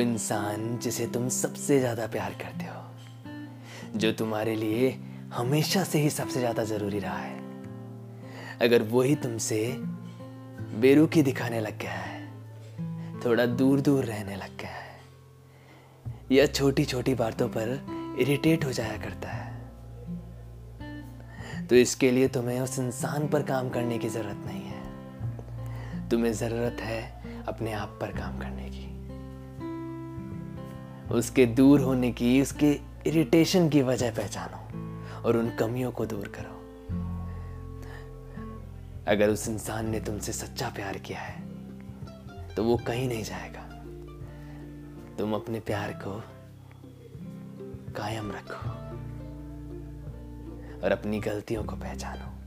वो इंसान जिसे तुम सबसे ज़्यादा प्यार करते हो, जो तुम्हारे लिए हमेशा से ही सबसे ज़्यादा ज़रूरी रहा है। अगर वही तुमसे बेरुखी दिखाने लग गया है, थोड़ा दूर दूर रहने लग गया है, या छोटी छोटी बातों पर इरिटेट हो जाया करता है तो इसके लिए तुम्हें उस इंसान पर काम करने की ज़रूरत नहीं है। तुम्हें ज़रूरत है अपने आप पर काम करने की। उसके दूर होने की, उसके इरिटेशन की वजह पहचानो और उन कमियों को दूर करो। अगर उस इंसान ने तुमसे सच्चा प्यार किया है तो वो कहीं नहीं जाएगा। तुम अपने प्यार को कायम रखो और अपनी गलतियों को पहचानो।